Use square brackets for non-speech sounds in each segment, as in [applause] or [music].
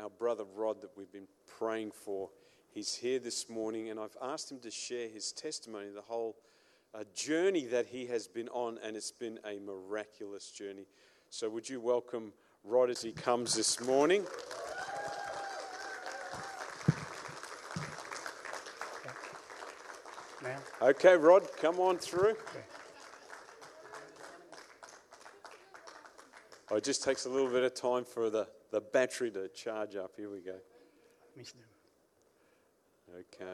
Our brother Rod, that we've been praying for, he's here this morning, and I've asked him to share his testimony, the whole uh, journey that he has been on, and it's been a miraculous journey. So, would you welcome Rod as he comes this morning? Okay, Rod, come on through. Oh, it just takes a little bit of time for the, the battery to charge up. Here we go. Okay.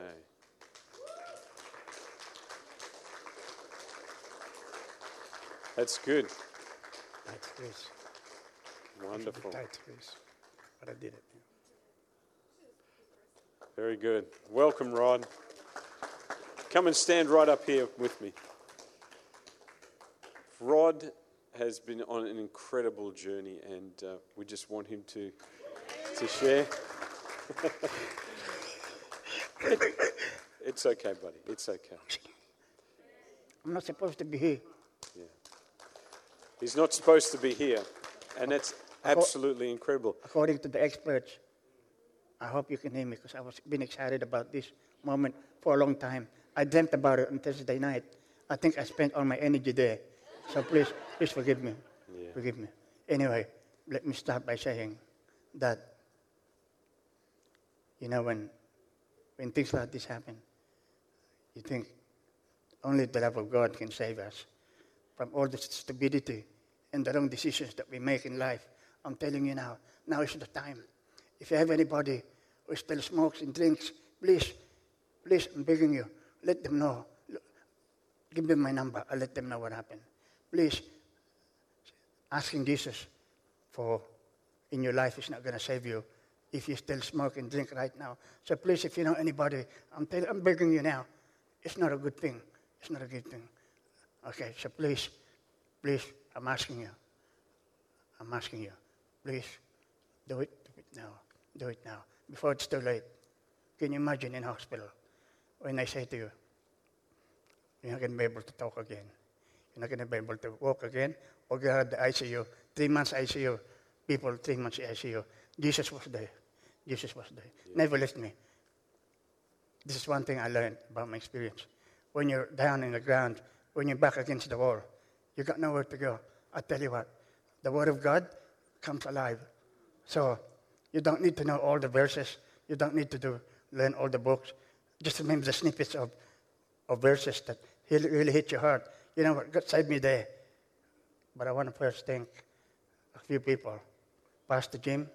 That's good. Tight squeeze. Wonderful. Tight squeeze. But I did it. Very good. Welcome, Rod. Come and stand right up here with me. Rod has been on an incredible journey, and uh, we just want him to, to share. it's okay, buddy. It's okay. I'm not supposed to be here. Yeah. He's not supposed to be here, and that's absolutely incredible. According to the experts, I hope you can hear me because I was been excited about this moment for a long time. I dreamt about it on Thursday night. I think I spent all my energy there. So please, please forgive me. Yeah. Forgive me. Anyway, let me start by saying that, you know, when, when things like this happen, you think only the love of God can save us from all the stupidity and the wrong decisions that we make in life. I'm telling you now, now is the time. If you have anybody who still smokes and drinks, please, please, I'm begging you, let them know. Give them my number. I'll let them know what happened. Please, asking Jesus for in your life is not going to save you if you still smoke and drink right now. So please, if you know anybody, I'm, tell, I'm begging you now. It's not a good thing. It's not a good thing. Okay, so please, please, I'm asking you. I'm asking you. Please, do it, do it now. Do it now. Before it's too late. Can you imagine in hospital when I say to you, you're not going to be able to talk again. You're not going to be able to walk again. Or you're at the ICU. Three months ICU. People, three months ICU. Jesus was there. Jesus was there. Never left me. This is one thing I learned about my experience. When you're down in the ground, when you're back against the wall, you got nowhere to go. I tell you what, the Word of God comes alive. So you don't need to know all the verses. You don't need to do, learn all the books. Just remember the snippets of, of verses that really hit your heart. You know what? God saved me there. But I want to first thank a few people. Pastor Jim,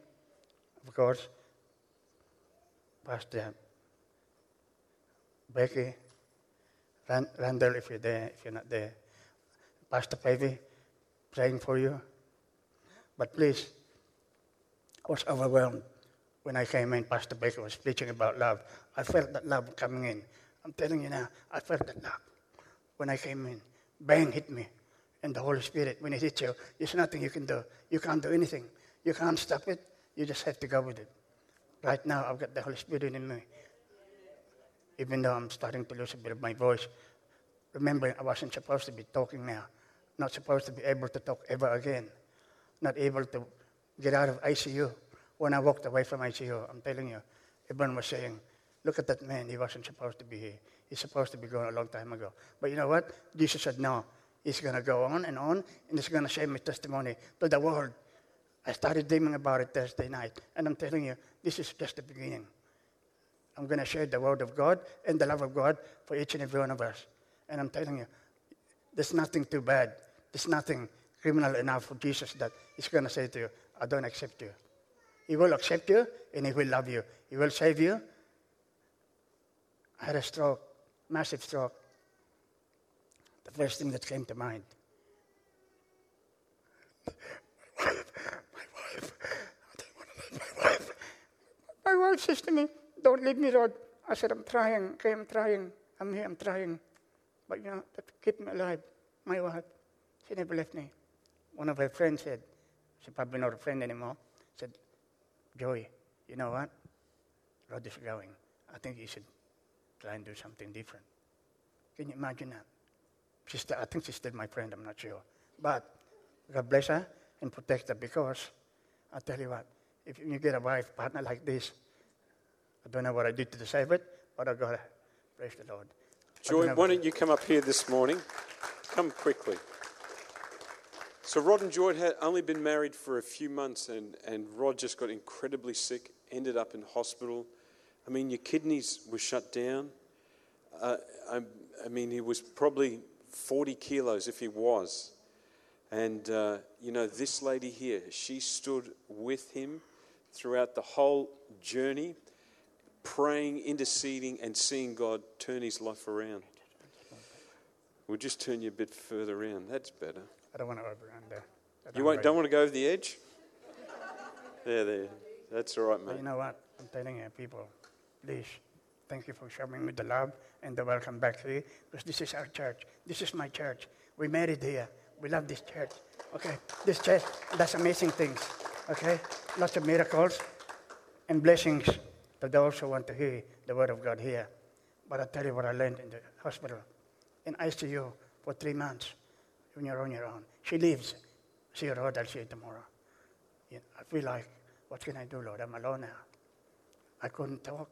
of course. Pastor Becky, Ran- Randall, if you're there, if you're not there. Pastor Pavey, praying for you. But please, I was overwhelmed when I came in. Pastor Baker was preaching about love. I felt that love coming in. I'm telling you now, I felt that love when I came in. Bang hit me. And the Holy Spirit, when it hits you, there's nothing you can do. You can't do anything. You can't stop it. You just have to go with it. Right now, I've got the Holy Spirit in me. Even though I'm starting to lose a bit of my voice, remember, I wasn't supposed to be talking now. Not supposed to be able to talk ever again. Not able to get out of ICU. When I walked away from ICU, I'm telling you, everyone was saying, look at that man, he wasn't supposed to be here. He's supposed to be gone a long time ago. But you know what? Jesus said, no. It's going to go on and on, and it's going to share my testimony to the world. I started dreaming about it Thursday night, and I'm telling you, this is just the beginning. I'm going to share the word of God and the love of God for each and every one of us. And I'm telling you, there's nothing too bad. There's nothing criminal enough for Jesus that He's going to say to you, I don't accept you. He will accept you and He will love you. He will save you. I had a stroke, massive stroke. The first thing that came to mind. My wife, my wife, I didn't want to let my wife. My wife says to me, Don't leave me, Rod. I said, I'm trying. Okay, I'm trying. I'm here, I'm trying. But you know, that keep me alive. My wife, she never left me. One of her friends said, She's probably not a friend anymore, said, Joey, you know what? Rod is going. I think you should try and do something different. Can you imagine that? She's still, I think she's still my friend, I'm not sure. But God bless her and protect her because I tell you what, if you get a wife partner like this, I don't know what I did to deserve it, but I got it. Praise the Lord. Joy, why don't you come up here this morning? Come quickly. So Rod and Joy had only been married for a few months, and, and Rod just got incredibly sick, ended up in hospital. I mean, your kidneys were shut down. Uh, I, I, mean, he was probably 40 kilos if he was. And, uh, you know, this lady here, she stood with him throughout the whole journey, praying, interceding, and seeing God turn his life around. We'll just turn you a bit further around. That's better. I don't want to overrun there. You won't, don't want to go over the edge? there, there. That's all right, mate. But you know what? I'm telling you, people, please, thank you for showing me the love and the welcome back here, because this is our church. This is my church. We married here. We love this church. Okay, this church does amazing things. Okay, lots of miracles and blessings to those who want to hear the word of God here. But I tell you what I learned in the hospital, in ICU for three months when you're on your own. She leaves. See her, Lord, I'll see you tomorrow. You know, I feel like, what can I do, Lord? I'm alone now. I couldn't talk.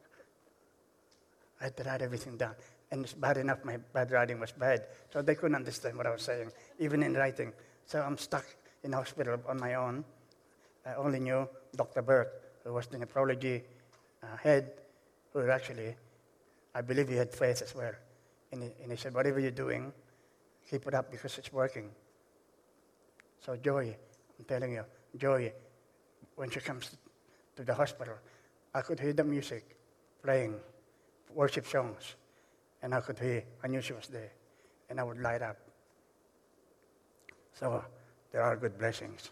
I had to write everything down. And it's bad enough my bad writing was bad, so they couldn't understand what I was saying, even in writing. So I'm stuck in hospital on my own. I only knew Dr. Burke, who was the nephrology uh, head, who actually, I believe he had faith as well. And he, and he said, whatever you're doing, keep it up because it's working. So Joy, I'm telling you, Joy, when she comes to the hospital, I could hear the music playing, worship songs, and I could hear, I knew she was there, and I would light up. So there are good blessings.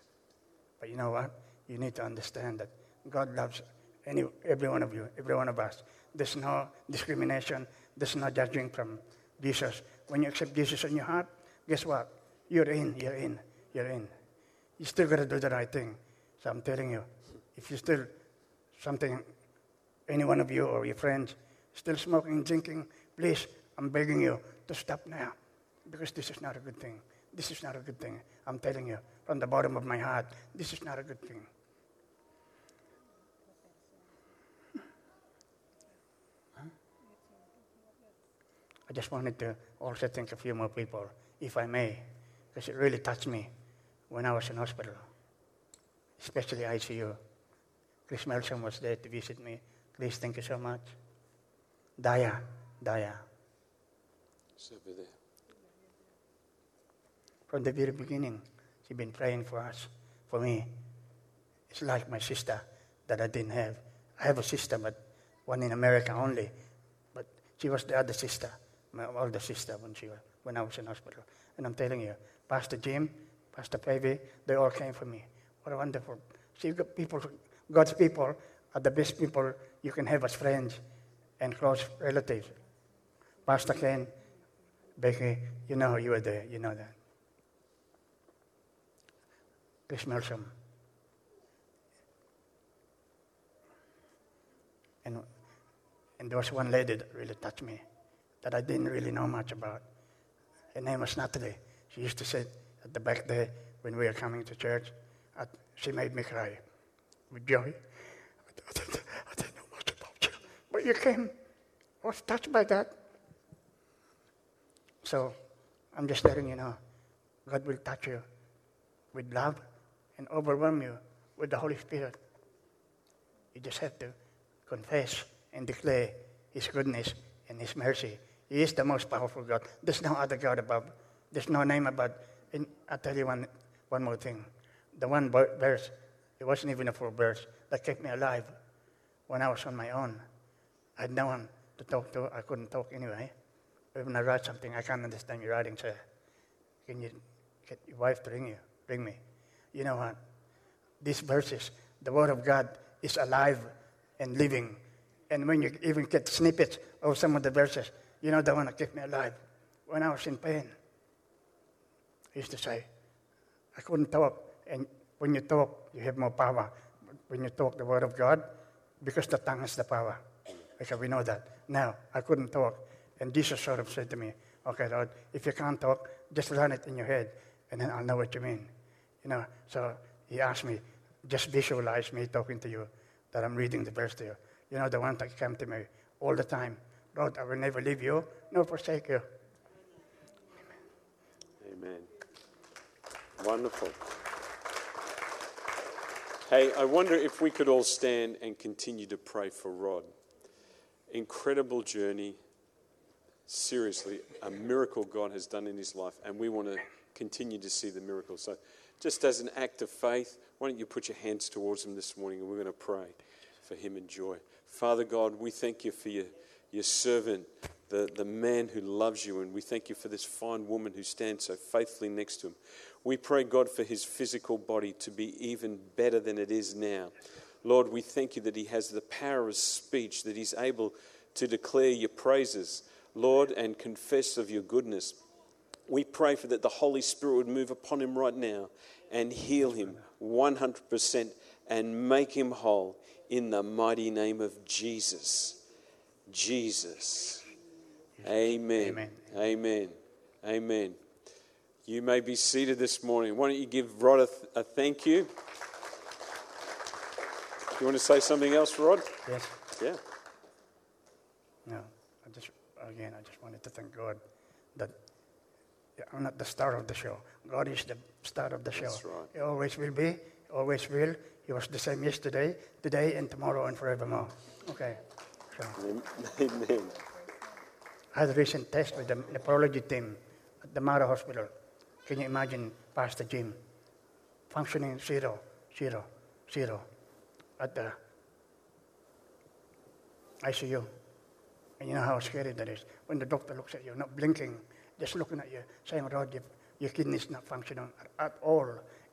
But you know what? You need to understand that God loves any, every one of you, every one of us. There's no discrimination, there's no judging from Jesus. When you accept Jesus in your heart, guess what? You're in, you're in, you're in. You still got to do the right thing. So I'm telling you, if you still something, any one of you or your friends still smoking, drinking, please, I'm begging you to stop now because this is not a good thing. This is not a good thing. I'm telling you from the bottom of my heart, this is not a good thing. I just wanted to also thank a few more people, if I may, because it really touched me when I was in hospital, especially ICU. Chris Melson was there to visit me. Please, thank you so much. Daya, Daya. From the very beginning, she's been praying for us, for me. It's like my sister that I didn't have. I have a sister, but one in America only. But she was the other sister my older sister when, she, when I was in hospital. And I'm telling you, Pastor Jim, Pastor Pavey, they all came for me. What a wonderful. See, people, God's people are the best people you can have as friends and close relatives. Pastor Ken, Becky, you know you were there, you know that. Chris Melson. And, and there was one lady that really touched me that I didn't really know much about. Her name was Natalie. She used to sit at the back there when we were coming to church. She made me cry with joy. [laughs] I, didn't, I didn't know much about you, you came. Was touched by that. So I'm just letting you know God will touch you with love and overwhelm you with the Holy Spirit. You just have to confess and declare His goodness and His mercy he is the most powerful God. There's no other God above. There's no name above. And I'll tell you one, one more thing. The one verse, it wasn't even a full verse, that kept me alive when I was on my own. I had no one to talk to. I couldn't talk anyway. When I write something, I can't understand your writing, so can you get your wife to ring you? Ring me. You know what? These verses, the Word of God is alive and living. And when you even get snippets of some of the verses, you know the one that kept me alive. When I was in pain, I used to say, I couldn't talk. And when you talk, you have more power. When you talk the word of God, because the tongue has the power. Because we know that. Now, I couldn't talk. And Jesus sort of said to me, Okay, Lord, if you can't talk, just learn it in your head, and then I'll know what you mean. You know, so he asked me, just visualize me talking to you, that I'm reading the verse to you. You know, the one that came to me all the time. Lord, I will never leave you, nor forsake you. Amen. Wonderful. Hey, I wonder if we could all stand and continue to pray for Rod. Incredible journey. Seriously, a miracle God has done in his life, and we want to continue to see the miracle. So, just as an act of faith, why don't you put your hands towards him this morning and we're going to pray for him in joy. Father God, we thank you for your, your servant, the, the man who loves you, and we thank you for this fine woman who stands so faithfully next to him. We pray, God, for his physical body to be even better than it is now. Lord, we thank you that he has the power of speech, that he's able to declare your praises, Lord, and confess of your goodness. We pray for that the Holy Spirit would move upon him right now and heal him 100% and make him whole in the mighty name of Jesus. Jesus. Amen. Amen. Amen. You may be seated this morning. Why don't you give Rod a thank you? You want to say something else, Rod? Yes. Yeah. No, I just again, I just wanted to thank God that I'm not the star of the show. God is the star of the show. That's right. He always will be, always will. He was the same yesterday, today, and tomorrow, and forevermore. Okay. So, [laughs] Amen. I had a recent test with the nephrology team at the Mara Hospital. Can you imagine Pastor Jim functioning zero, zero, zero at the ICU? And you know how scary that is when the doctor looks at you, not blinking, just looking at you, saying, Rod, your, your kidney's not functioning at, all.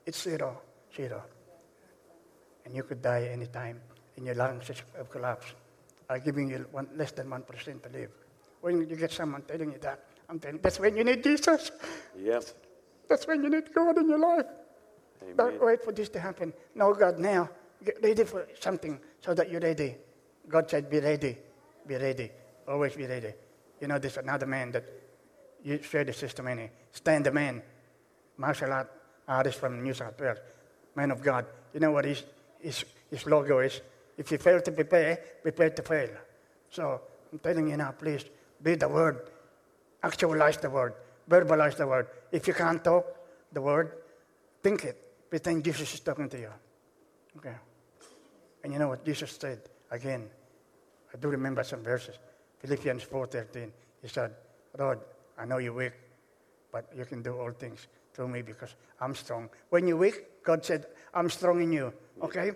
It's zero, zero. And you could die anytime, and your lungs have collapsed. I'm giving you one, less than 1% to live. When you get someone telling you that, I'm telling you, that's when you need Jesus. Yes. That's when you need God in your life. Amen. Don't wait for this to happen. No, God, now. Get ready for something so that you're ready. God said, be ready. Be ready. Always be ready. You know, there's another man that you share the testimony. Stan the man, martial art artist from New South Wales, man of God. You know what his, his, his logo is? If you fail to prepare, prepare to fail. So I'm telling you now, please, be the word. Actualize the word. Verbalize the word. If you can't talk the word, think it. Pretend Jesus is talking to you. Okay. And you know what Jesus said? Again, I do remember some verses. Philippians 4.13. He said, Lord, I know you're weak, but you can do all things through me because I'm strong. When you're weak, God said, I'm strong in you. Okay?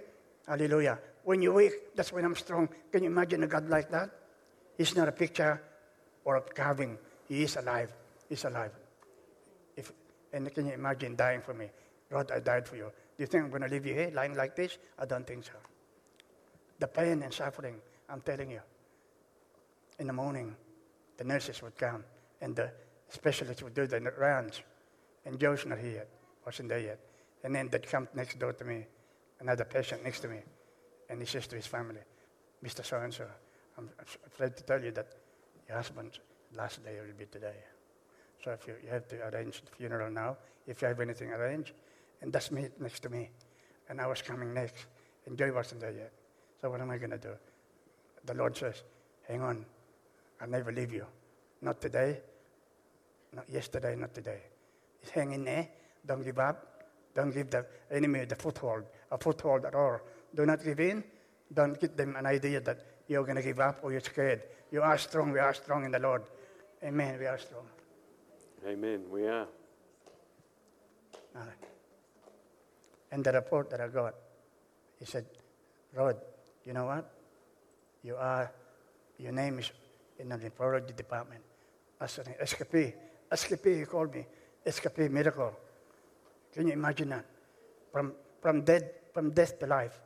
Hallelujah. When you're weak, that's when I'm strong. Can you imagine a God like that? He's not a picture or a carving. He is alive. He's alive. If, and can you imagine dying for me? Lord, I died for you. Do you think I'm going to leave you here lying like this? I don't think so. The pain and suffering, I'm telling you. In the morning, the nurses would come and the specialists would do the rounds. And Joe's not here wasn't there yet. And then they'd come next door to me, another patient next to me, and he says to his family, Mr. So and so, I'm afraid to tell you that your husband's last day will be today. So if you, you have to arrange the funeral now, if you have anything arranged, and that's me next to me. And I was coming next, and Joy wasn't there yet. So what am I going to do? The Lord says, hang on, I'll never leave you. Not today, not yesterday, not today. Just hang in there. Don't give up. Don't give the enemy the foothold, a foothold at all. Do not give in. Don't give them an idea that you're going to give up or you're scared. You are strong. We are strong in the Lord. Amen. We are strong. Amen. We are. All right. And the report that I got, he said, Rod, you know what? You are, your name is in the nephrology department. I said, SKP. SKP, he called me. SKP miracle. Can you imagine that? From, from, dead, from death to life.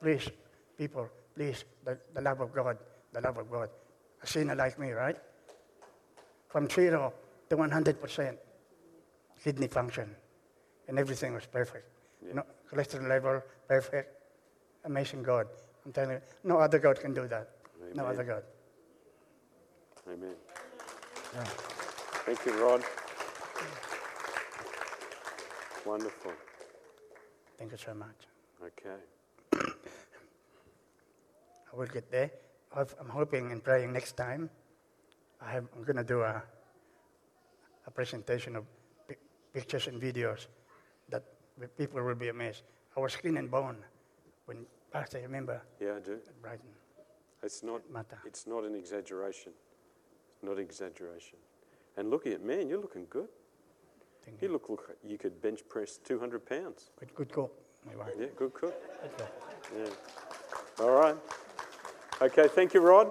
Please, people, please, the, the love of God, the love of God. A sinner like me, right? From zero to 100% kidney function, and everything was perfect. Yeah. No, cholesterol level, perfect. Amazing God. I'm telling you, no other God can do that. No other God. Amen. Yeah. Thank you, Rod. Wonderful. Thank you so much. Okay. [coughs] I will get there. I'm hoping and praying next time. I have, I'm going to do a, a presentation of pictures and videos that people will be amazed. Our skin and bone, when Pastor, you remember Yeah, I do. Brighton, It's not. Mata. It's not an exaggeration. Not exaggeration. And looking at man, you're looking good. Thank You you. look, look you could bench press 200 pounds. Good, good cook, my wife. Yeah, good cook. Good. Yeah. All right. Okay, thank you, Rod.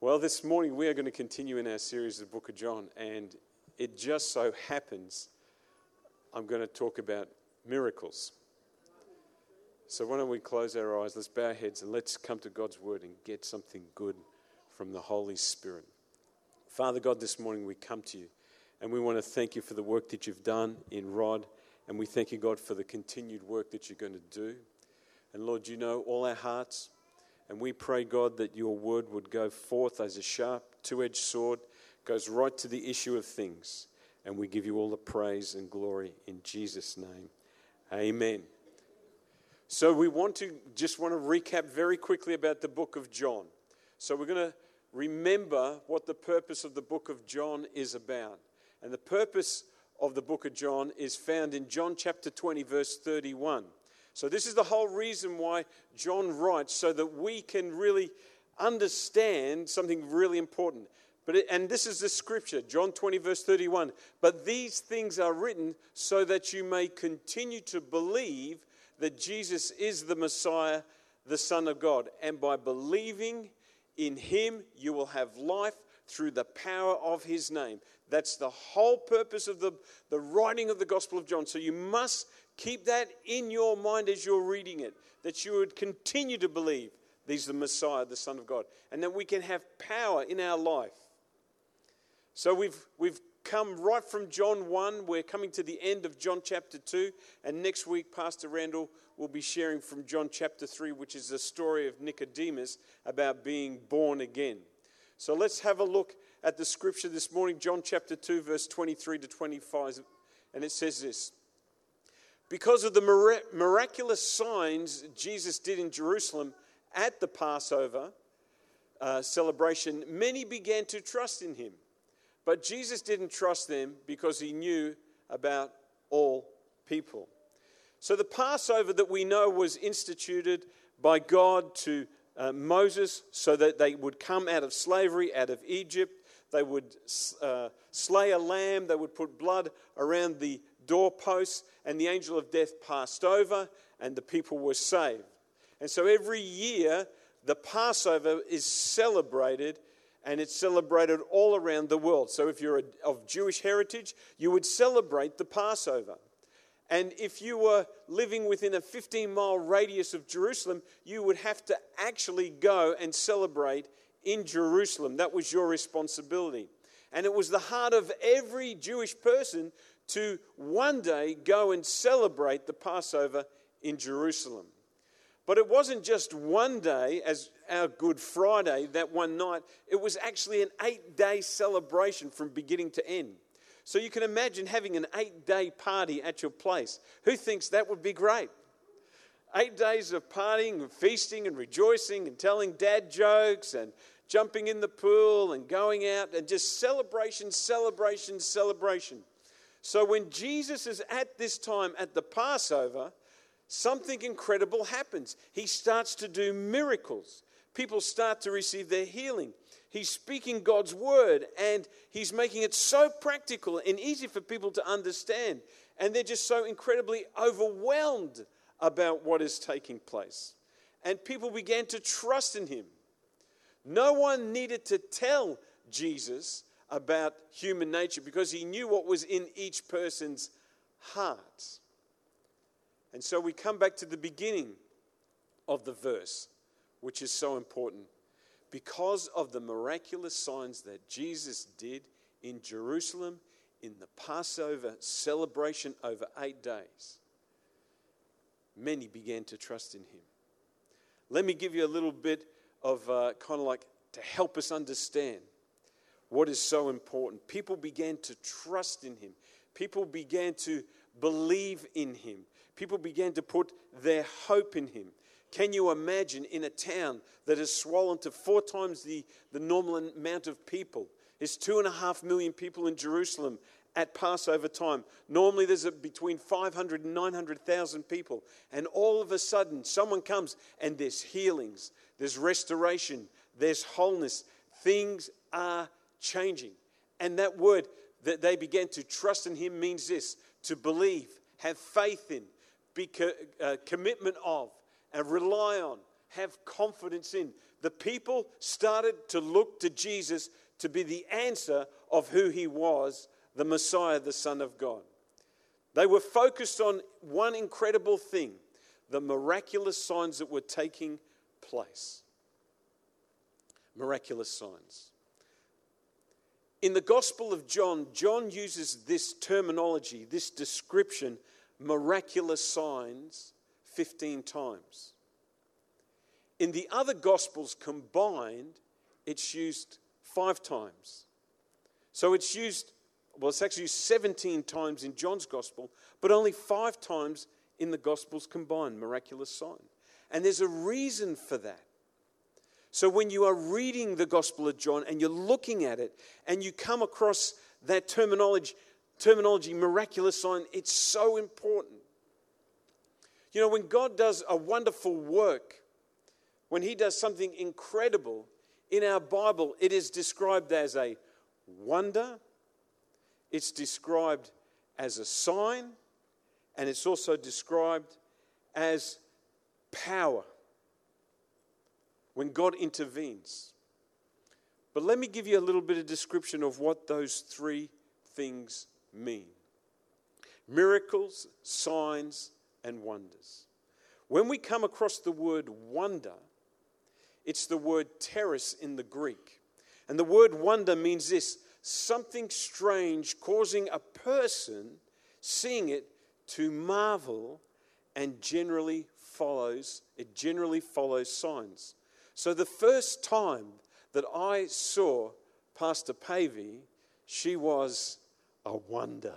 Well, this morning we are going to continue in our series of the book of John, and it just so happens I'm going to talk about miracles. So, why don't we close our eyes, let's bow our heads, and let's come to God's word and get something good from the Holy Spirit. Father God, this morning we come to you, and we want to thank you for the work that you've done in Rod, and we thank you, God, for the continued work that you're going to do. And Lord, you know all our hearts. And we pray, God, that your word would go forth as a sharp, two edged sword, goes right to the issue of things. And we give you all the praise and glory in Jesus' name. Amen. So we want to just want to recap very quickly about the book of John. So we're going to remember what the purpose of the book of John is about. And the purpose of the book of John is found in John chapter 20, verse 31. So, this is the whole reason why John writes, so that we can really understand something really important. But it, and this is the scripture, John 20, verse 31. But these things are written so that you may continue to believe that Jesus is the Messiah, the Son of God. And by believing in him, you will have life through the power of his name. That's the whole purpose of the, the writing of the Gospel of John. So you must keep that in your mind as you're reading it, that you would continue to believe he's the Messiah, the Son of God, and that we can have power in our life. So we've, we've come right from John 1. We're coming to the end of John chapter 2. And next week, Pastor Randall will be sharing from John chapter 3, which is the story of Nicodemus about being born again. So let's have a look at the scripture this morning, John chapter 2, verse 23 to 25. And it says this Because of the miraculous signs Jesus did in Jerusalem at the Passover uh, celebration, many began to trust in him. But Jesus didn't trust them because he knew about all people. So the Passover that we know was instituted by God to uh, Moses so that they would come out of slavery, out of Egypt. They would uh, slay a lamb, they would put blood around the doorposts, and the angel of death passed over, and the people were saved. And so every year, the Passover is celebrated and it's celebrated all around the world. So if you're of Jewish heritage, you would celebrate the Passover. And if you were living within a 15 mile radius of Jerusalem, you would have to actually go and celebrate in Jerusalem. That was your responsibility. And it was the heart of every Jewish person to one day go and celebrate the Passover in Jerusalem. But it wasn't just one day, as our Good Friday, that one night. It was actually an eight day celebration from beginning to end. So you can imagine having an eight day party at your place. Who thinks that would be great? Eight days of partying and feasting and rejoicing and telling dad jokes and jumping in the pool and going out and just celebration, celebration, celebration. So when Jesus is at this time at the Passover, something incredible happens. He starts to do miracles. People start to receive their healing. He's speaking God's word and he's making it so practical and easy for people to understand. And they're just so incredibly overwhelmed about what is taking place. And people began to trust in him. No one needed to tell Jesus about human nature because he knew what was in each person's heart. And so we come back to the beginning of the verse, which is so important. Because of the miraculous signs that Jesus did in Jerusalem in the Passover celebration over eight days, many began to trust in him. Let me give you a little bit of uh, kind of like to help us understand what is so important. People began to trust in him, people began to believe in him, people began to put their hope in him. Can you imagine in a town that has swollen to four times the, the normal amount of people? There's two and a half million people in Jerusalem at Passover time. Normally there's a, between 500 and 900,000 people. And all of a sudden, someone comes and there's healings, there's restoration, there's wholeness. Things are changing. And that word that they began to trust in him means this to believe, have faith in, be co- uh, commitment of, and rely on, have confidence in. The people started to look to Jesus to be the answer of who he was, the Messiah, the Son of God. They were focused on one incredible thing the miraculous signs that were taking place. Miraculous signs. In the Gospel of John, John uses this terminology, this description, miraculous signs, 15 times. In the other Gospels combined, it's used five times. So it's used, well, it's actually used 17 times in John's Gospel, but only five times in the Gospels combined, miraculous sign. And there's a reason for that. So when you are reading the Gospel of John and you're looking at it and you come across that terminology, terminology miraculous sign, it's so important. You know, when God does a wonderful work, when He does something incredible in our Bible, it is described as a wonder, it's described as a sign, and it's also described as power when God intervenes. But let me give you a little bit of description of what those three things mean miracles, signs, and wonders. When we come across the word wonder, it's the word teras in the Greek. And the word wonder means this something strange causing a person seeing it to marvel and generally follows it generally follows signs so the first time that I saw Pastor Pavey, she was a wonder.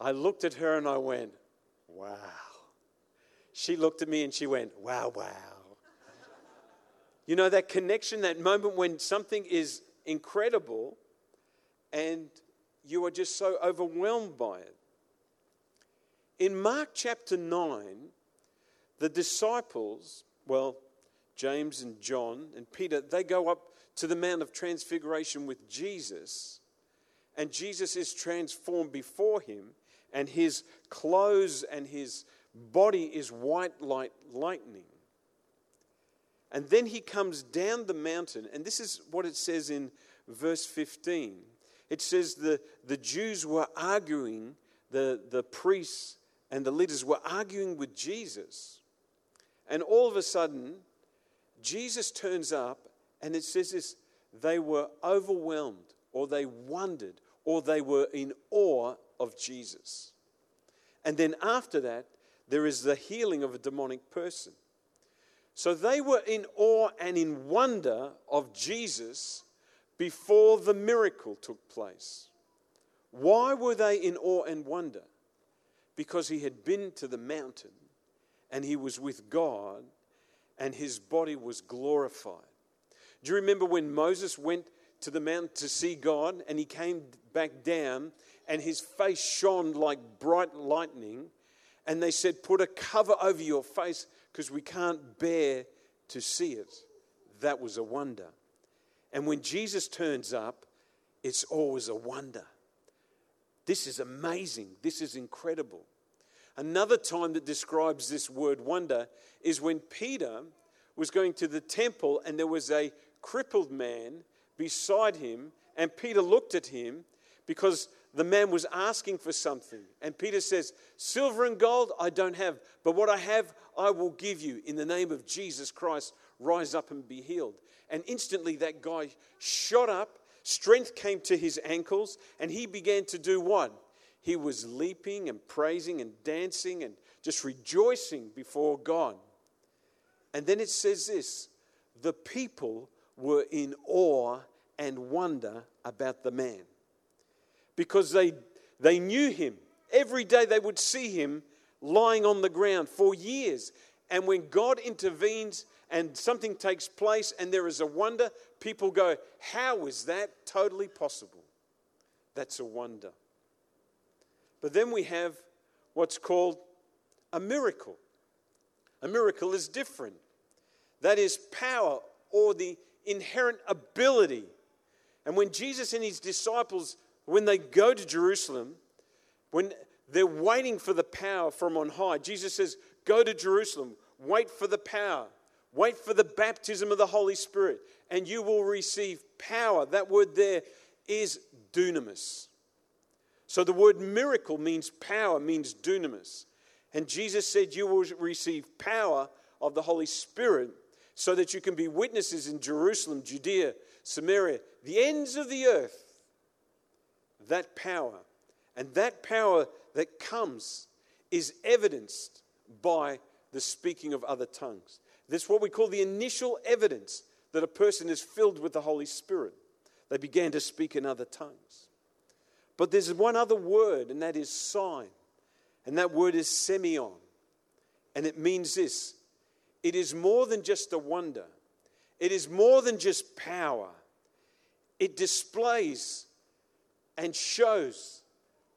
I looked at her and I went, wow. She looked at me and she went, wow, wow. You know, that connection, that moment when something is incredible and you are just so overwhelmed by it. In Mark chapter 9, the disciples, well, James and John and Peter, they go up to the Mount of Transfiguration with Jesus, and Jesus is transformed before him, and his clothes and his body is white like lightning. And then he comes down the mountain, and this is what it says in verse 15. It says the, the Jews were arguing, the, the priests and the leaders were arguing with Jesus. And all of a sudden, Jesus turns up and it says this they were overwhelmed or they wondered or they were in awe of Jesus. And then after that, there is the healing of a demonic person. So they were in awe and in wonder of Jesus before the miracle took place. Why were they in awe and wonder? Because he had been to the mountain and he was with God and his body was glorified. Do you remember when Moses went to the mount to see God and he came back down and his face shone like bright lightning? And they said, Put a cover over your face because we can't bear to see it. That was a wonder. And when Jesus turns up, it's always a wonder. This is amazing. This is incredible. Another time that describes this word wonder is when Peter was going to the temple and there was a crippled man beside him, and Peter looked at him because the man was asking for something. And Peter says, Silver and gold I don't have, but what I have I will give you. In the name of Jesus Christ, rise up and be healed. And instantly that guy shot up, strength came to his ankles, and he began to do what? He was leaping and praising and dancing and just rejoicing before God. And then it says this the people were in awe and wonder about the man because they, they knew him. Every day they would see him lying on the ground for years. And when God intervenes and something takes place and there is a wonder, people go, How is that totally possible? That's a wonder. But then we have what's called a miracle. A miracle is different. That is power or the inherent ability. And when Jesus and his disciples, when they go to Jerusalem, when they're waiting for the power from on high, Jesus says, Go to Jerusalem, wait for the power, wait for the baptism of the Holy Spirit, and you will receive power. That word there is dunamis. So the word miracle means power, means dunamis. And Jesus said, You will receive power of the Holy Spirit so that you can be witnesses in Jerusalem, Judea, Samaria, the ends of the earth. That power. And that power that comes is evidenced by the speaking of other tongues. This is what we call the initial evidence that a person is filled with the Holy Spirit. They began to speak in other tongues. But there's one other word, and that is sign. And that word is semeion. And it means this it is more than just a wonder, it is more than just power. It displays and shows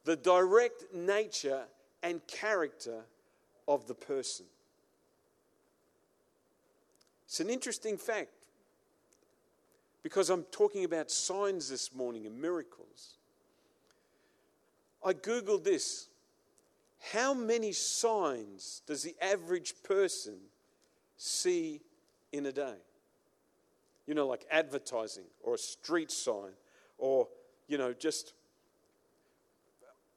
the direct nature and character of the person. It's an interesting fact because I'm talking about signs this morning and miracles. I Googled this. How many signs does the average person see in a day. You know, like advertising or a street sign or, you know, just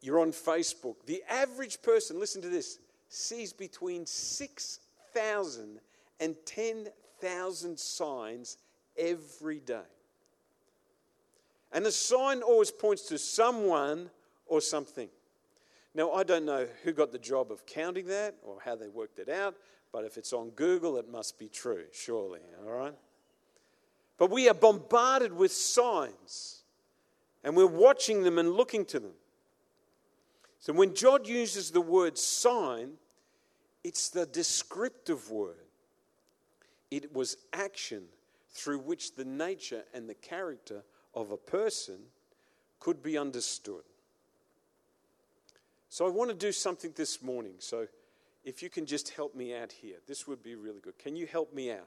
you're on Facebook. The average person, listen to this, sees between 6,000 and 10,000 signs every day. And the sign always points to someone or something. Now, I don't know who got the job of counting that or how they worked it out, but if it's on Google, it must be true, surely, all right? But we are bombarded with signs, and we're watching them and looking to them. So when God uses the word sign, it's the descriptive word. It was action through which the nature and the character of a person could be understood. So I want to do something this morning. So if you can just help me out here, this would be really good. Can you help me out?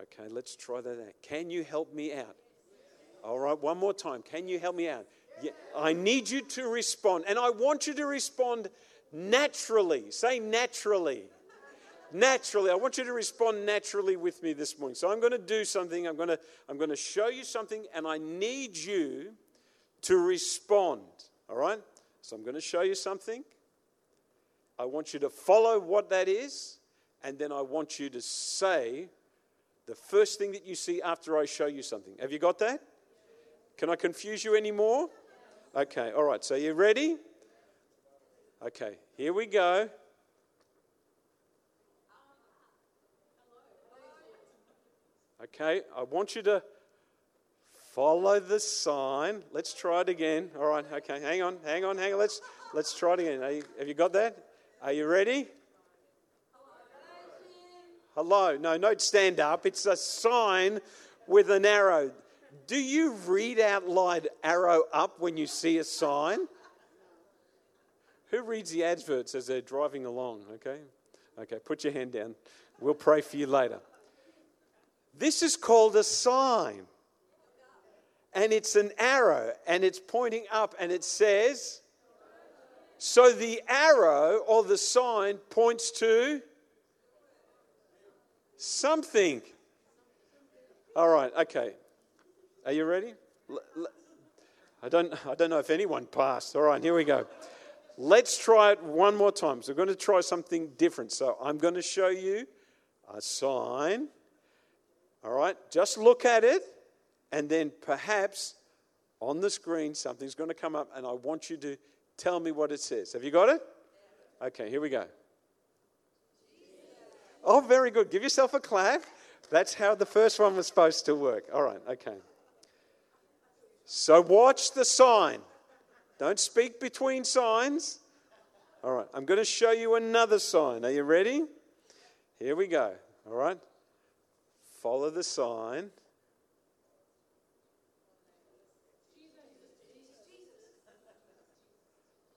Okay, let's try that out. Can you help me out? All right, one more time. Can you help me out? Yeah, I need you to respond, and I want you to respond naturally. Say naturally. Naturally. I want you to respond naturally with me this morning. So I'm going to do something. I'm going to, I'm going to show you something, and I need you to respond. All right? So I'm going to show you something. I want you to follow what that is, and then I want you to say the first thing that you see after I show you something. Have you got that? Can I confuse you anymore? Okay, all right. So you ready? Okay, here we go. Okay, I want you to follow the sign. Let's try it again. All right, okay, hang on, hang on, hang on. Let's, let's try it again. You, have you got that? Are you ready? Hello. No, don't stand up. It's a sign with an arrow. Do you read out loud arrow up when you see a sign? Who reads the adverts as they're driving along? Okay. Okay, put your hand down. We'll pray for you later. This is called a sign. And it's an arrow and it's pointing up and it says, so the arrow or the sign points to something. All right, okay. Are you ready? I don't, I don't know if anyone passed. All right, here we go. Let's try it one more time. So, we're going to try something different. So, I'm going to show you a sign. All right, just look at it, and then perhaps on the screen something's going to come up, and I want you to tell me what it says. Have you got it? Okay, here we go. Oh, very good. Give yourself a clap. That's how the first one was supposed to work. All right, okay. So watch the sign. Don't speak between signs. All right, I'm going to show you another sign. Are you ready? Here we go. All right. Follow the sign.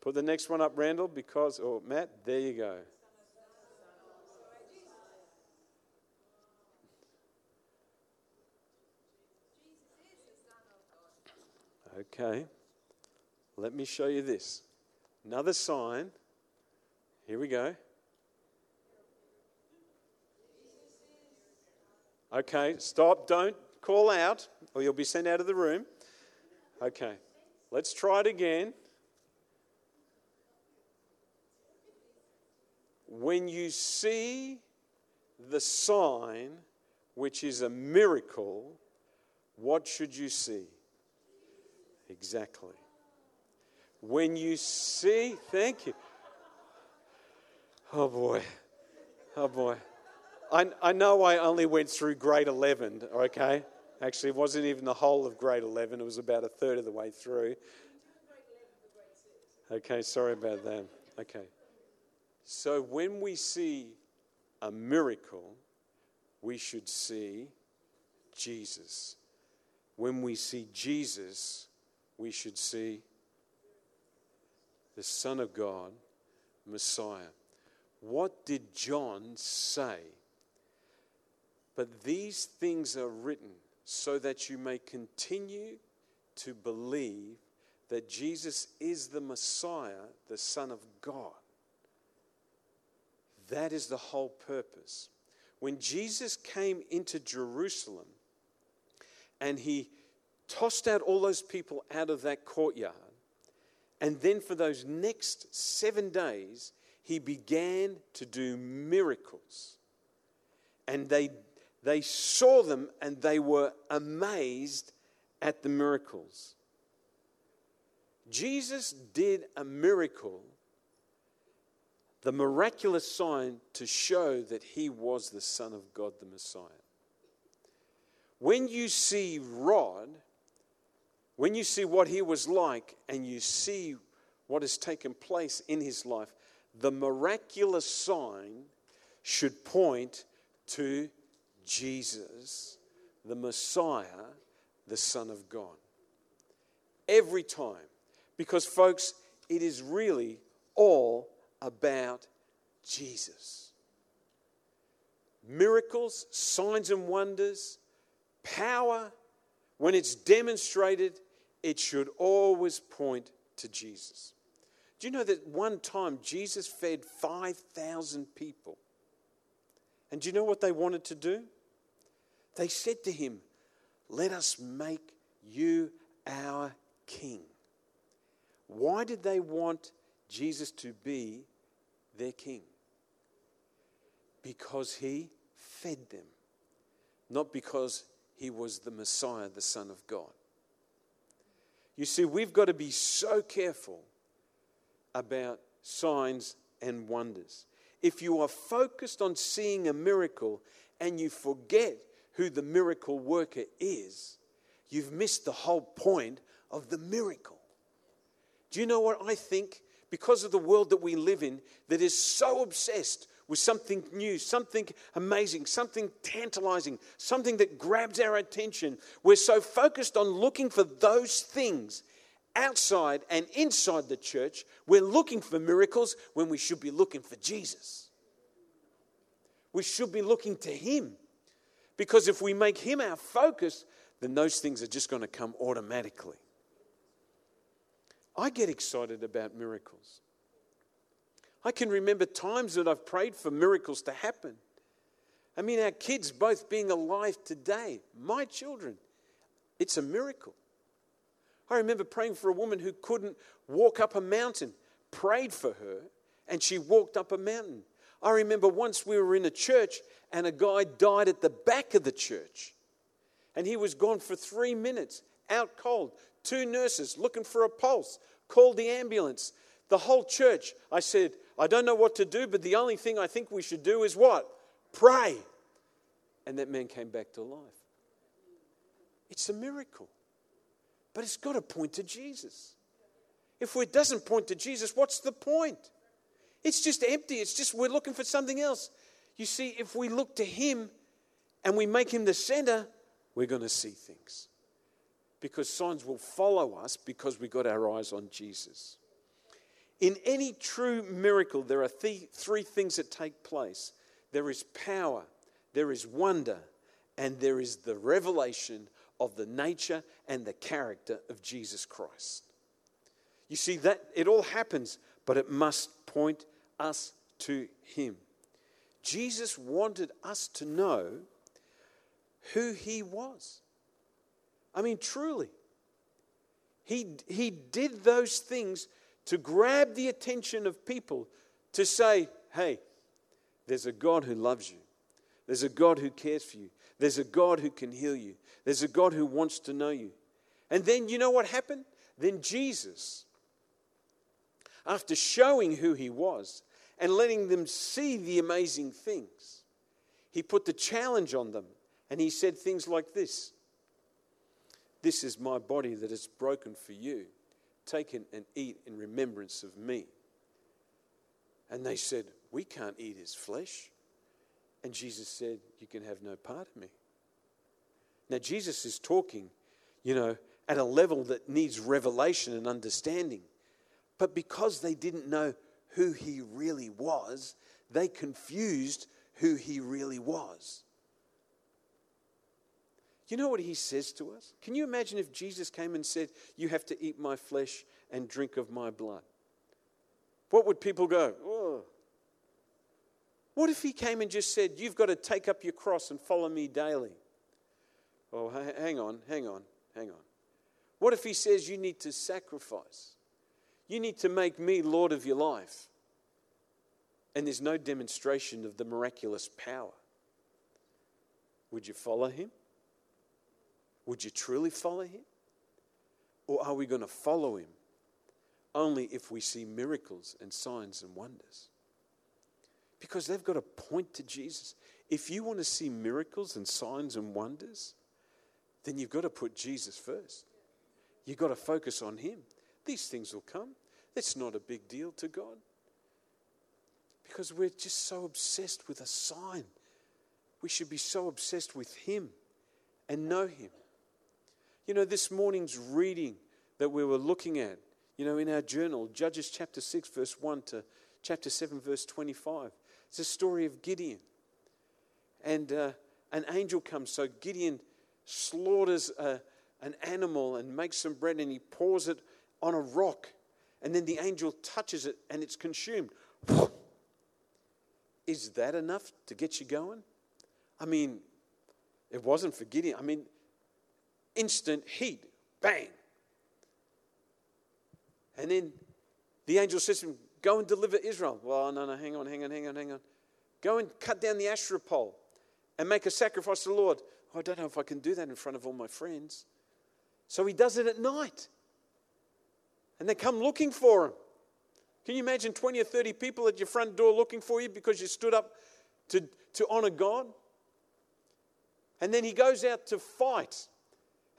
Put the next one up, Randall, because, or oh, Matt, there you go. Okay, let me show you this. Another sign. Here we go. Okay, stop. Don't call out or you'll be sent out of the room. Okay, let's try it again. When you see the sign, which is a miracle, what should you see? Exactly. When you see, thank you. Oh boy, oh boy. I, I know I only went through grade 11, okay? Actually, it wasn't even the whole of grade 11, it was about a third of the way through. Okay, sorry about that. Okay. So when we see a miracle, we should see Jesus. When we see Jesus, we should see the Son of God, Messiah. What did John say? But these things are written so that you may continue to believe that Jesus is the Messiah, the Son of God. That is the whole purpose. When Jesus came into Jerusalem and he tossed out all those people out of that courtyard. And then for those next seven days, he began to do miracles. And they, they saw them and they were amazed at the miracles. Jesus did a miracle, the miraculous sign to show that he was the Son of God, the Messiah. When you see Rod, when you see what he was like and you see what has taken place in his life, the miraculous sign should point to Jesus, the Messiah, the Son of God. Every time. Because, folks, it is really all about Jesus. Miracles, signs and wonders, power, when it's demonstrated, it should always point to Jesus. Do you know that one time Jesus fed 5,000 people? And do you know what they wanted to do? They said to him, Let us make you our king. Why did they want Jesus to be their king? Because he fed them, not because he was the Messiah, the Son of God. You see, we've got to be so careful about signs and wonders. If you are focused on seeing a miracle and you forget who the miracle worker is, you've missed the whole point of the miracle. Do you know what I think? Because of the world that we live in, that is so obsessed with something new, something amazing, something tantalizing, something that grabs our attention. We're so focused on looking for those things outside and inside the church. We're looking for miracles when we should be looking for Jesus. We should be looking to Him. Because if we make Him our focus, then those things are just going to come automatically. I get excited about miracles. I can remember times that I've prayed for miracles to happen. I mean, our kids both being alive today, my children, it's a miracle. I remember praying for a woman who couldn't walk up a mountain, prayed for her, and she walked up a mountain. I remember once we were in a church and a guy died at the back of the church. And he was gone for three minutes, out cold. Two nurses looking for a pulse, called the ambulance. The whole church, I said, I don't know what to do, but the only thing I think we should do is what? Pray. And that man came back to life. It's a miracle. But it's got to point to Jesus. If it doesn't point to Jesus, what's the point? It's just empty. It's just we're looking for something else. You see, if we look to Him and we make Him the center, we're going to see things. Because signs will follow us because we got our eyes on Jesus. In any true miracle, there are th- three things that take place there is power, there is wonder, and there is the revelation of the nature and the character of Jesus Christ. You see, that it all happens, but it must point us to Him. Jesus wanted us to know who He was. I mean, truly. He, he did those things to grab the attention of people to say, hey, there's a God who loves you. There's a God who cares for you. There's a God who can heal you. There's a God who wants to know you. And then you know what happened? Then Jesus, after showing who he was and letting them see the amazing things, he put the challenge on them and he said things like this This is my body that is broken for you. Take it and eat in remembrance of me. And they said, We can't eat his flesh. And Jesus said, You can have no part of me. Now, Jesus is talking, you know, at a level that needs revelation and understanding. But because they didn't know who he really was, they confused who he really was. You know what he says to us? Can you imagine if Jesus came and said, You have to eat my flesh and drink of my blood? What would people go? Oh. What if he came and just said, You've got to take up your cross and follow me daily? Oh, hang on, hang on, hang on. What if he says, You need to sacrifice? You need to make me Lord of your life. And there's no demonstration of the miraculous power. Would you follow him? Would you truly follow him? Or are we going to follow him only if we see miracles and signs and wonders? Because they've got to point to Jesus. If you want to see miracles and signs and wonders, then you've got to put Jesus first. You've got to focus on Him. These things will come. That's not a big deal to God. Because we're just so obsessed with a sign. We should be so obsessed with Him and know Him. You know, this morning's reading that we were looking at, you know, in our journal, Judges chapter 6, verse 1 to chapter 7, verse 25. It's a story of Gideon. And uh, an angel comes. So Gideon slaughters a, an animal and makes some bread and he pours it on a rock. And then the angel touches it and it's consumed. Is that enough to get you going? I mean, it wasn't for Gideon. I mean, instant heat, bang. And then the angel says to him, Go and deliver Israel. Well, no, no, hang on, hang on, hang on, hang on. Go and cut down the Asherah pole and make a sacrifice to the Lord. Oh, I don't know if I can do that in front of all my friends. So he does it at night. And they come looking for him. Can you imagine 20 or 30 people at your front door looking for you because you stood up to, to honor God? And then he goes out to fight.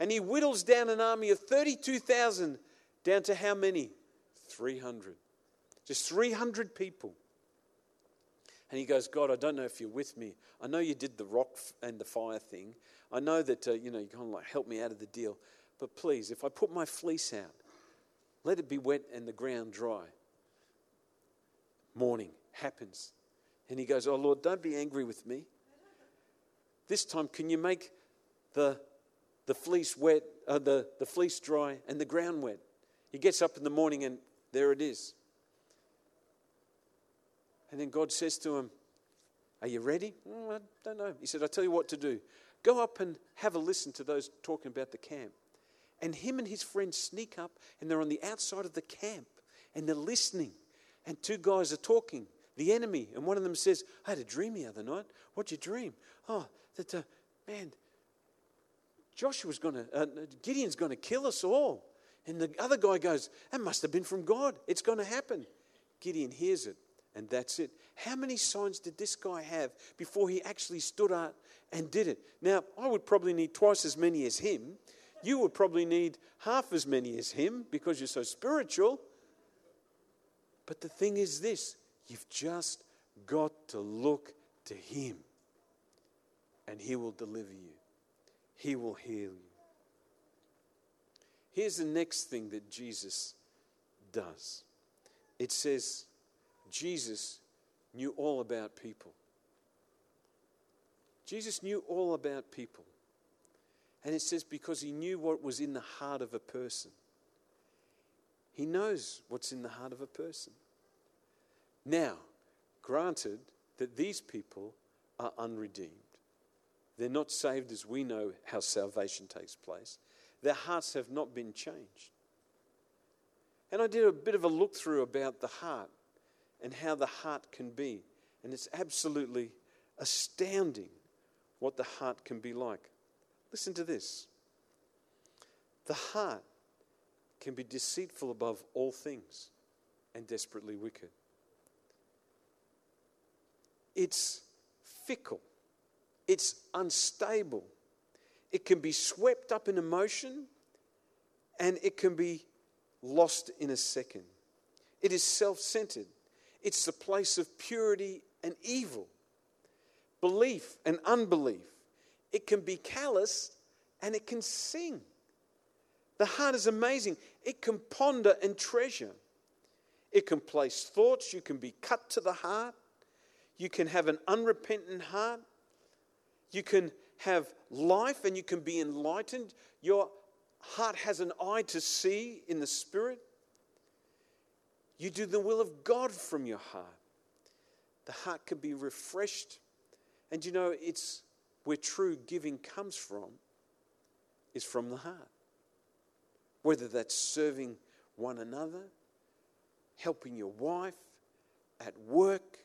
And he whittles down an army of 32,000 down to how many? 300. Just 300 people. And he goes, God, I don't know if you're with me. I know you did the rock and the fire thing. I know that, uh, you know, you kind of like help me out of the deal. But please, if I put my fleece out, let it be wet and the ground dry. Morning happens. And he goes, Oh Lord, don't be angry with me. This time, can you make the, the fleece wet, uh, the, the fleece dry and the ground wet? He gets up in the morning and there it is. And then God says to him, Are you ready? Mm, I don't know. He said, I'll tell you what to do. Go up and have a listen to those talking about the camp. And him and his friends sneak up and they're on the outside of the camp and they're listening. And two guys are talking, the enemy. And one of them says, I had a dream the other night. What'd you dream? Oh, that, uh, man, Joshua's going to, uh, Gideon's going to kill us all. And the other guy goes, That must have been from God. It's going to happen. Gideon hears it, and that's it. How many signs did this guy have before he actually stood up and did it? Now, I would probably need twice as many as him. You would probably need half as many as him because you're so spiritual. But the thing is this you've just got to look to him, and he will deliver you, he will heal you. Here's the next thing that Jesus does it says, Jesus knew all about people. Jesus knew all about people. And it says, because he knew what was in the heart of a person. He knows what's in the heart of a person. Now, granted that these people are unredeemed, they're not saved as we know how salvation takes place, their hearts have not been changed. And I did a bit of a look through about the heart and how the heart can be. And it's absolutely astounding what the heart can be like. Listen to this the heart can be deceitful above all things and desperately wicked. It's fickle, it's unstable, it can be swept up in emotion, and it can be lost in a second. It is self centered, it's the place of purity and evil, belief and unbelief. It can be callous and it can sing. The heart is amazing. It can ponder and treasure. It can place thoughts. You can be cut to the heart. You can have an unrepentant heart. You can have life and you can be enlightened. Your heart has an eye to see in the spirit. You do the will of God from your heart. The heart can be refreshed. And you know, it's where true giving comes from, is from the heart. Whether that's serving one another, helping your wife, at work,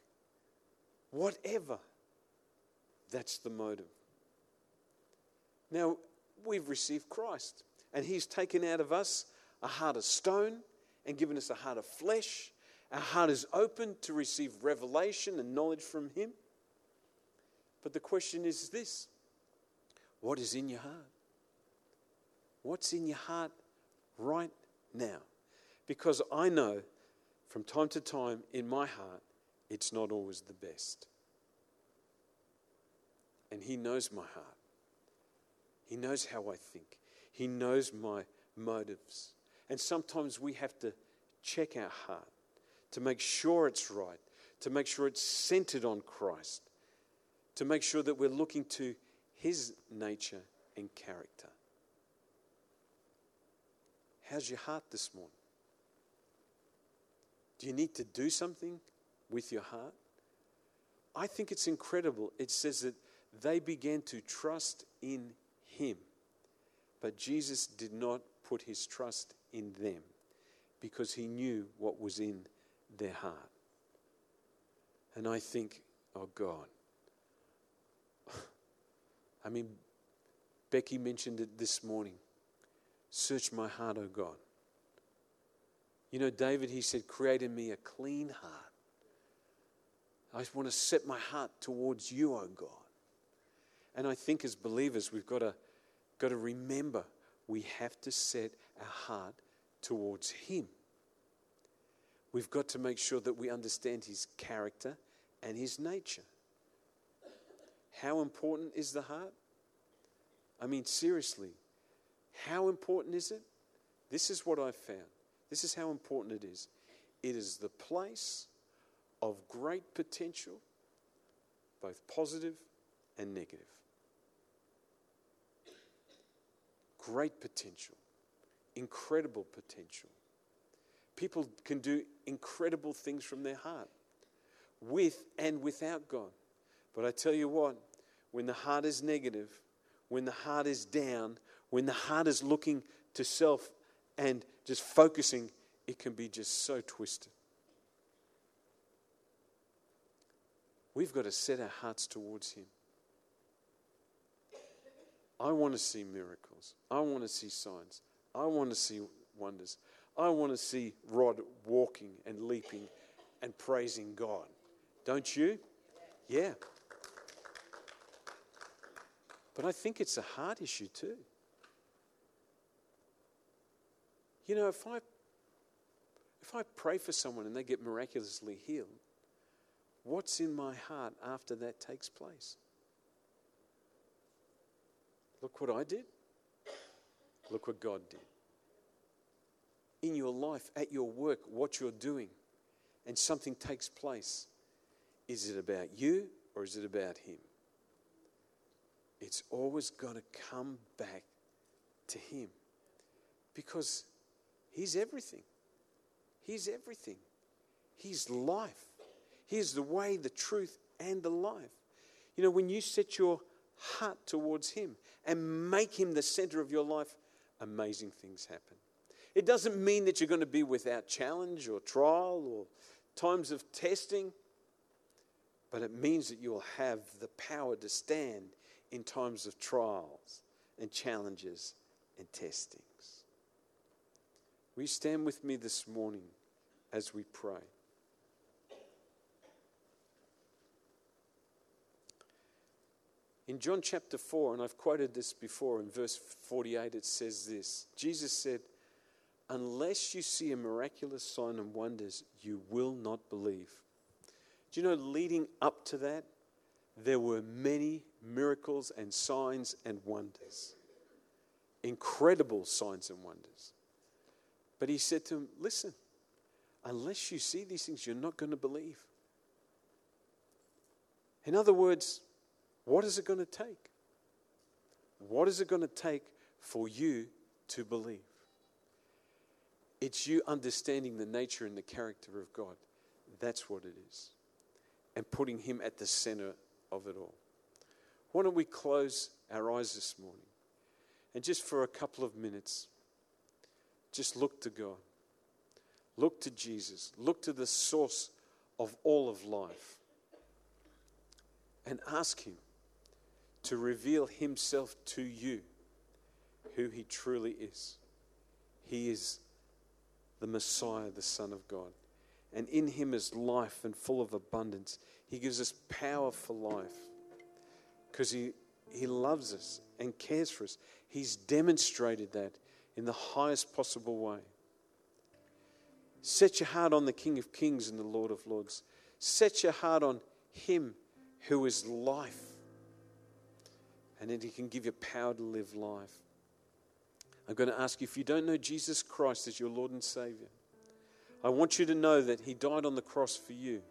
whatever, that's the motive. Now, we've received Christ. And He's taken out of us a heart of stone and given us a heart of flesh. Our heart is open to receive revelation and knowledge from Him. But the question is this what is in your heart? What's in your heart right now? Because I know from time to time in my heart, it's not always the best. And He knows my heart, He knows how I think. He knows my motives. And sometimes we have to check our heart to make sure it's right, to make sure it's centered on Christ, to make sure that we're looking to His nature and character. How's your heart this morning? Do you need to do something with your heart? I think it's incredible. It says that they began to trust in Him. But Jesus did not put his trust in them because he knew what was in their heart. And I think, oh God. [laughs] I mean, Becky mentioned it this morning. Search my heart, oh God. You know, David, he said, Create in me a clean heart. I just want to set my heart towards you, oh God. And I think as believers, we've got to got to remember we have to set our heart towards Him. We've got to make sure that we understand His character and His nature. How important is the heart? I mean, seriously, how important is it? This is what I've found. This is how important it is. It is the place of great potential, both positive and negative. Great potential, incredible potential. People can do incredible things from their heart, with and without God. But I tell you what, when the heart is negative, when the heart is down, when the heart is looking to self and just focusing, it can be just so twisted. We've got to set our hearts towards Him. I want to see miracles. I want to see signs. I want to see wonders. I want to see Rod walking and leaping and praising God. Don't you? Yeah. But I think it's a heart issue too. You know, if I if I pray for someone and they get miraculously healed, what's in my heart after that takes place? Look what I did. Look what God did. In your life, at your work, what you're doing, and something takes place, is it about you or is it about Him? It's always got to come back to Him because He's everything. He's everything. He's life. He's the way, the truth, and the life. You know, when you set your heart towards Him and make Him the center of your life, amazing things happen. It doesn't mean that you're going to be without challenge or trial or times of testing, but it means that you will have the power to stand in times of trials and challenges and testings. Will you stand with me this morning as we pray? In John chapter 4, and I've quoted this before, in verse 48, it says this Jesus said, Unless you see a miraculous sign and wonders, you will not believe. Do you know, leading up to that, there were many miracles and signs and wonders. Incredible signs and wonders. But he said to him, Listen, unless you see these things, you're not going to believe. In other words, what is it going to take? What is it going to take for you to believe? It's you understanding the nature and the character of God. That's what it is. And putting Him at the center of it all. Why don't we close our eyes this morning and just for a couple of minutes, just look to God. Look to Jesus. Look to the source of all of life. And ask Him to reveal himself to you who he truly is. He is the Messiah, the Son of God. And in him is life and full of abundance. He gives us power for life because he, he loves us and cares for us. He's demonstrated that in the highest possible way. Set your heart on the King of Kings and the Lord of Lords. Set your heart on him who is life and then He can give you power to live life. I'm going to ask you if you don't know Jesus Christ as your Lord and Savior, I want you to know that He died on the cross for you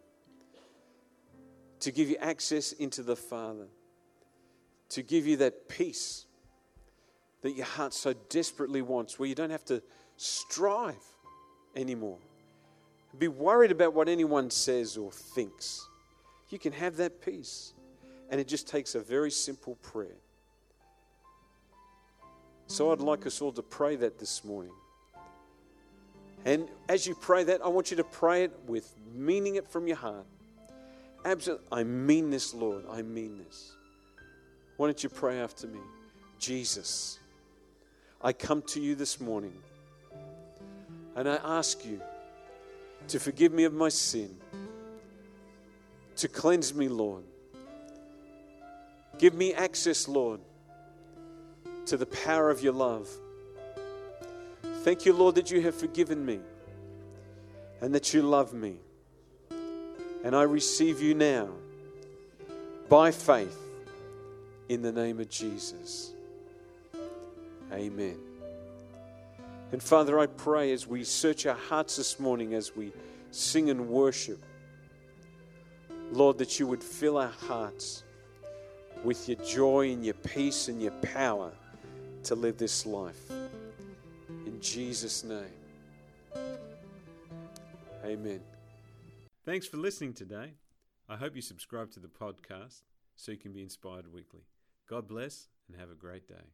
to give you access into the Father, to give you that peace that your heart so desperately wants, where you don't have to strive anymore. Be worried about what anyone says or thinks. You can have that peace. And it just takes a very simple prayer. So I'd like us all to pray that this morning. And as you pray that, I want you to pray it with meaning it from your heart. Absolutely, I mean this, Lord. I mean this. Why don't you pray after me? Jesus, I come to you this morning and I ask you to forgive me of my sin, to cleanse me, Lord. Give me access, Lord to the power of your love. Thank you, Lord, that you have forgiven me and that you love me. And I receive you now by faith in the name of Jesus. Amen. And Father, I pray as we search our hearts this morning, as we sing and worship, Lord, that you would fill our hearts with your joy and your peace and your power to live this life. In Jesus' name. Amen. Thanks for listening today. I hope you subscribe to the podcast so you can be inspired weekly. God bless and have a great day.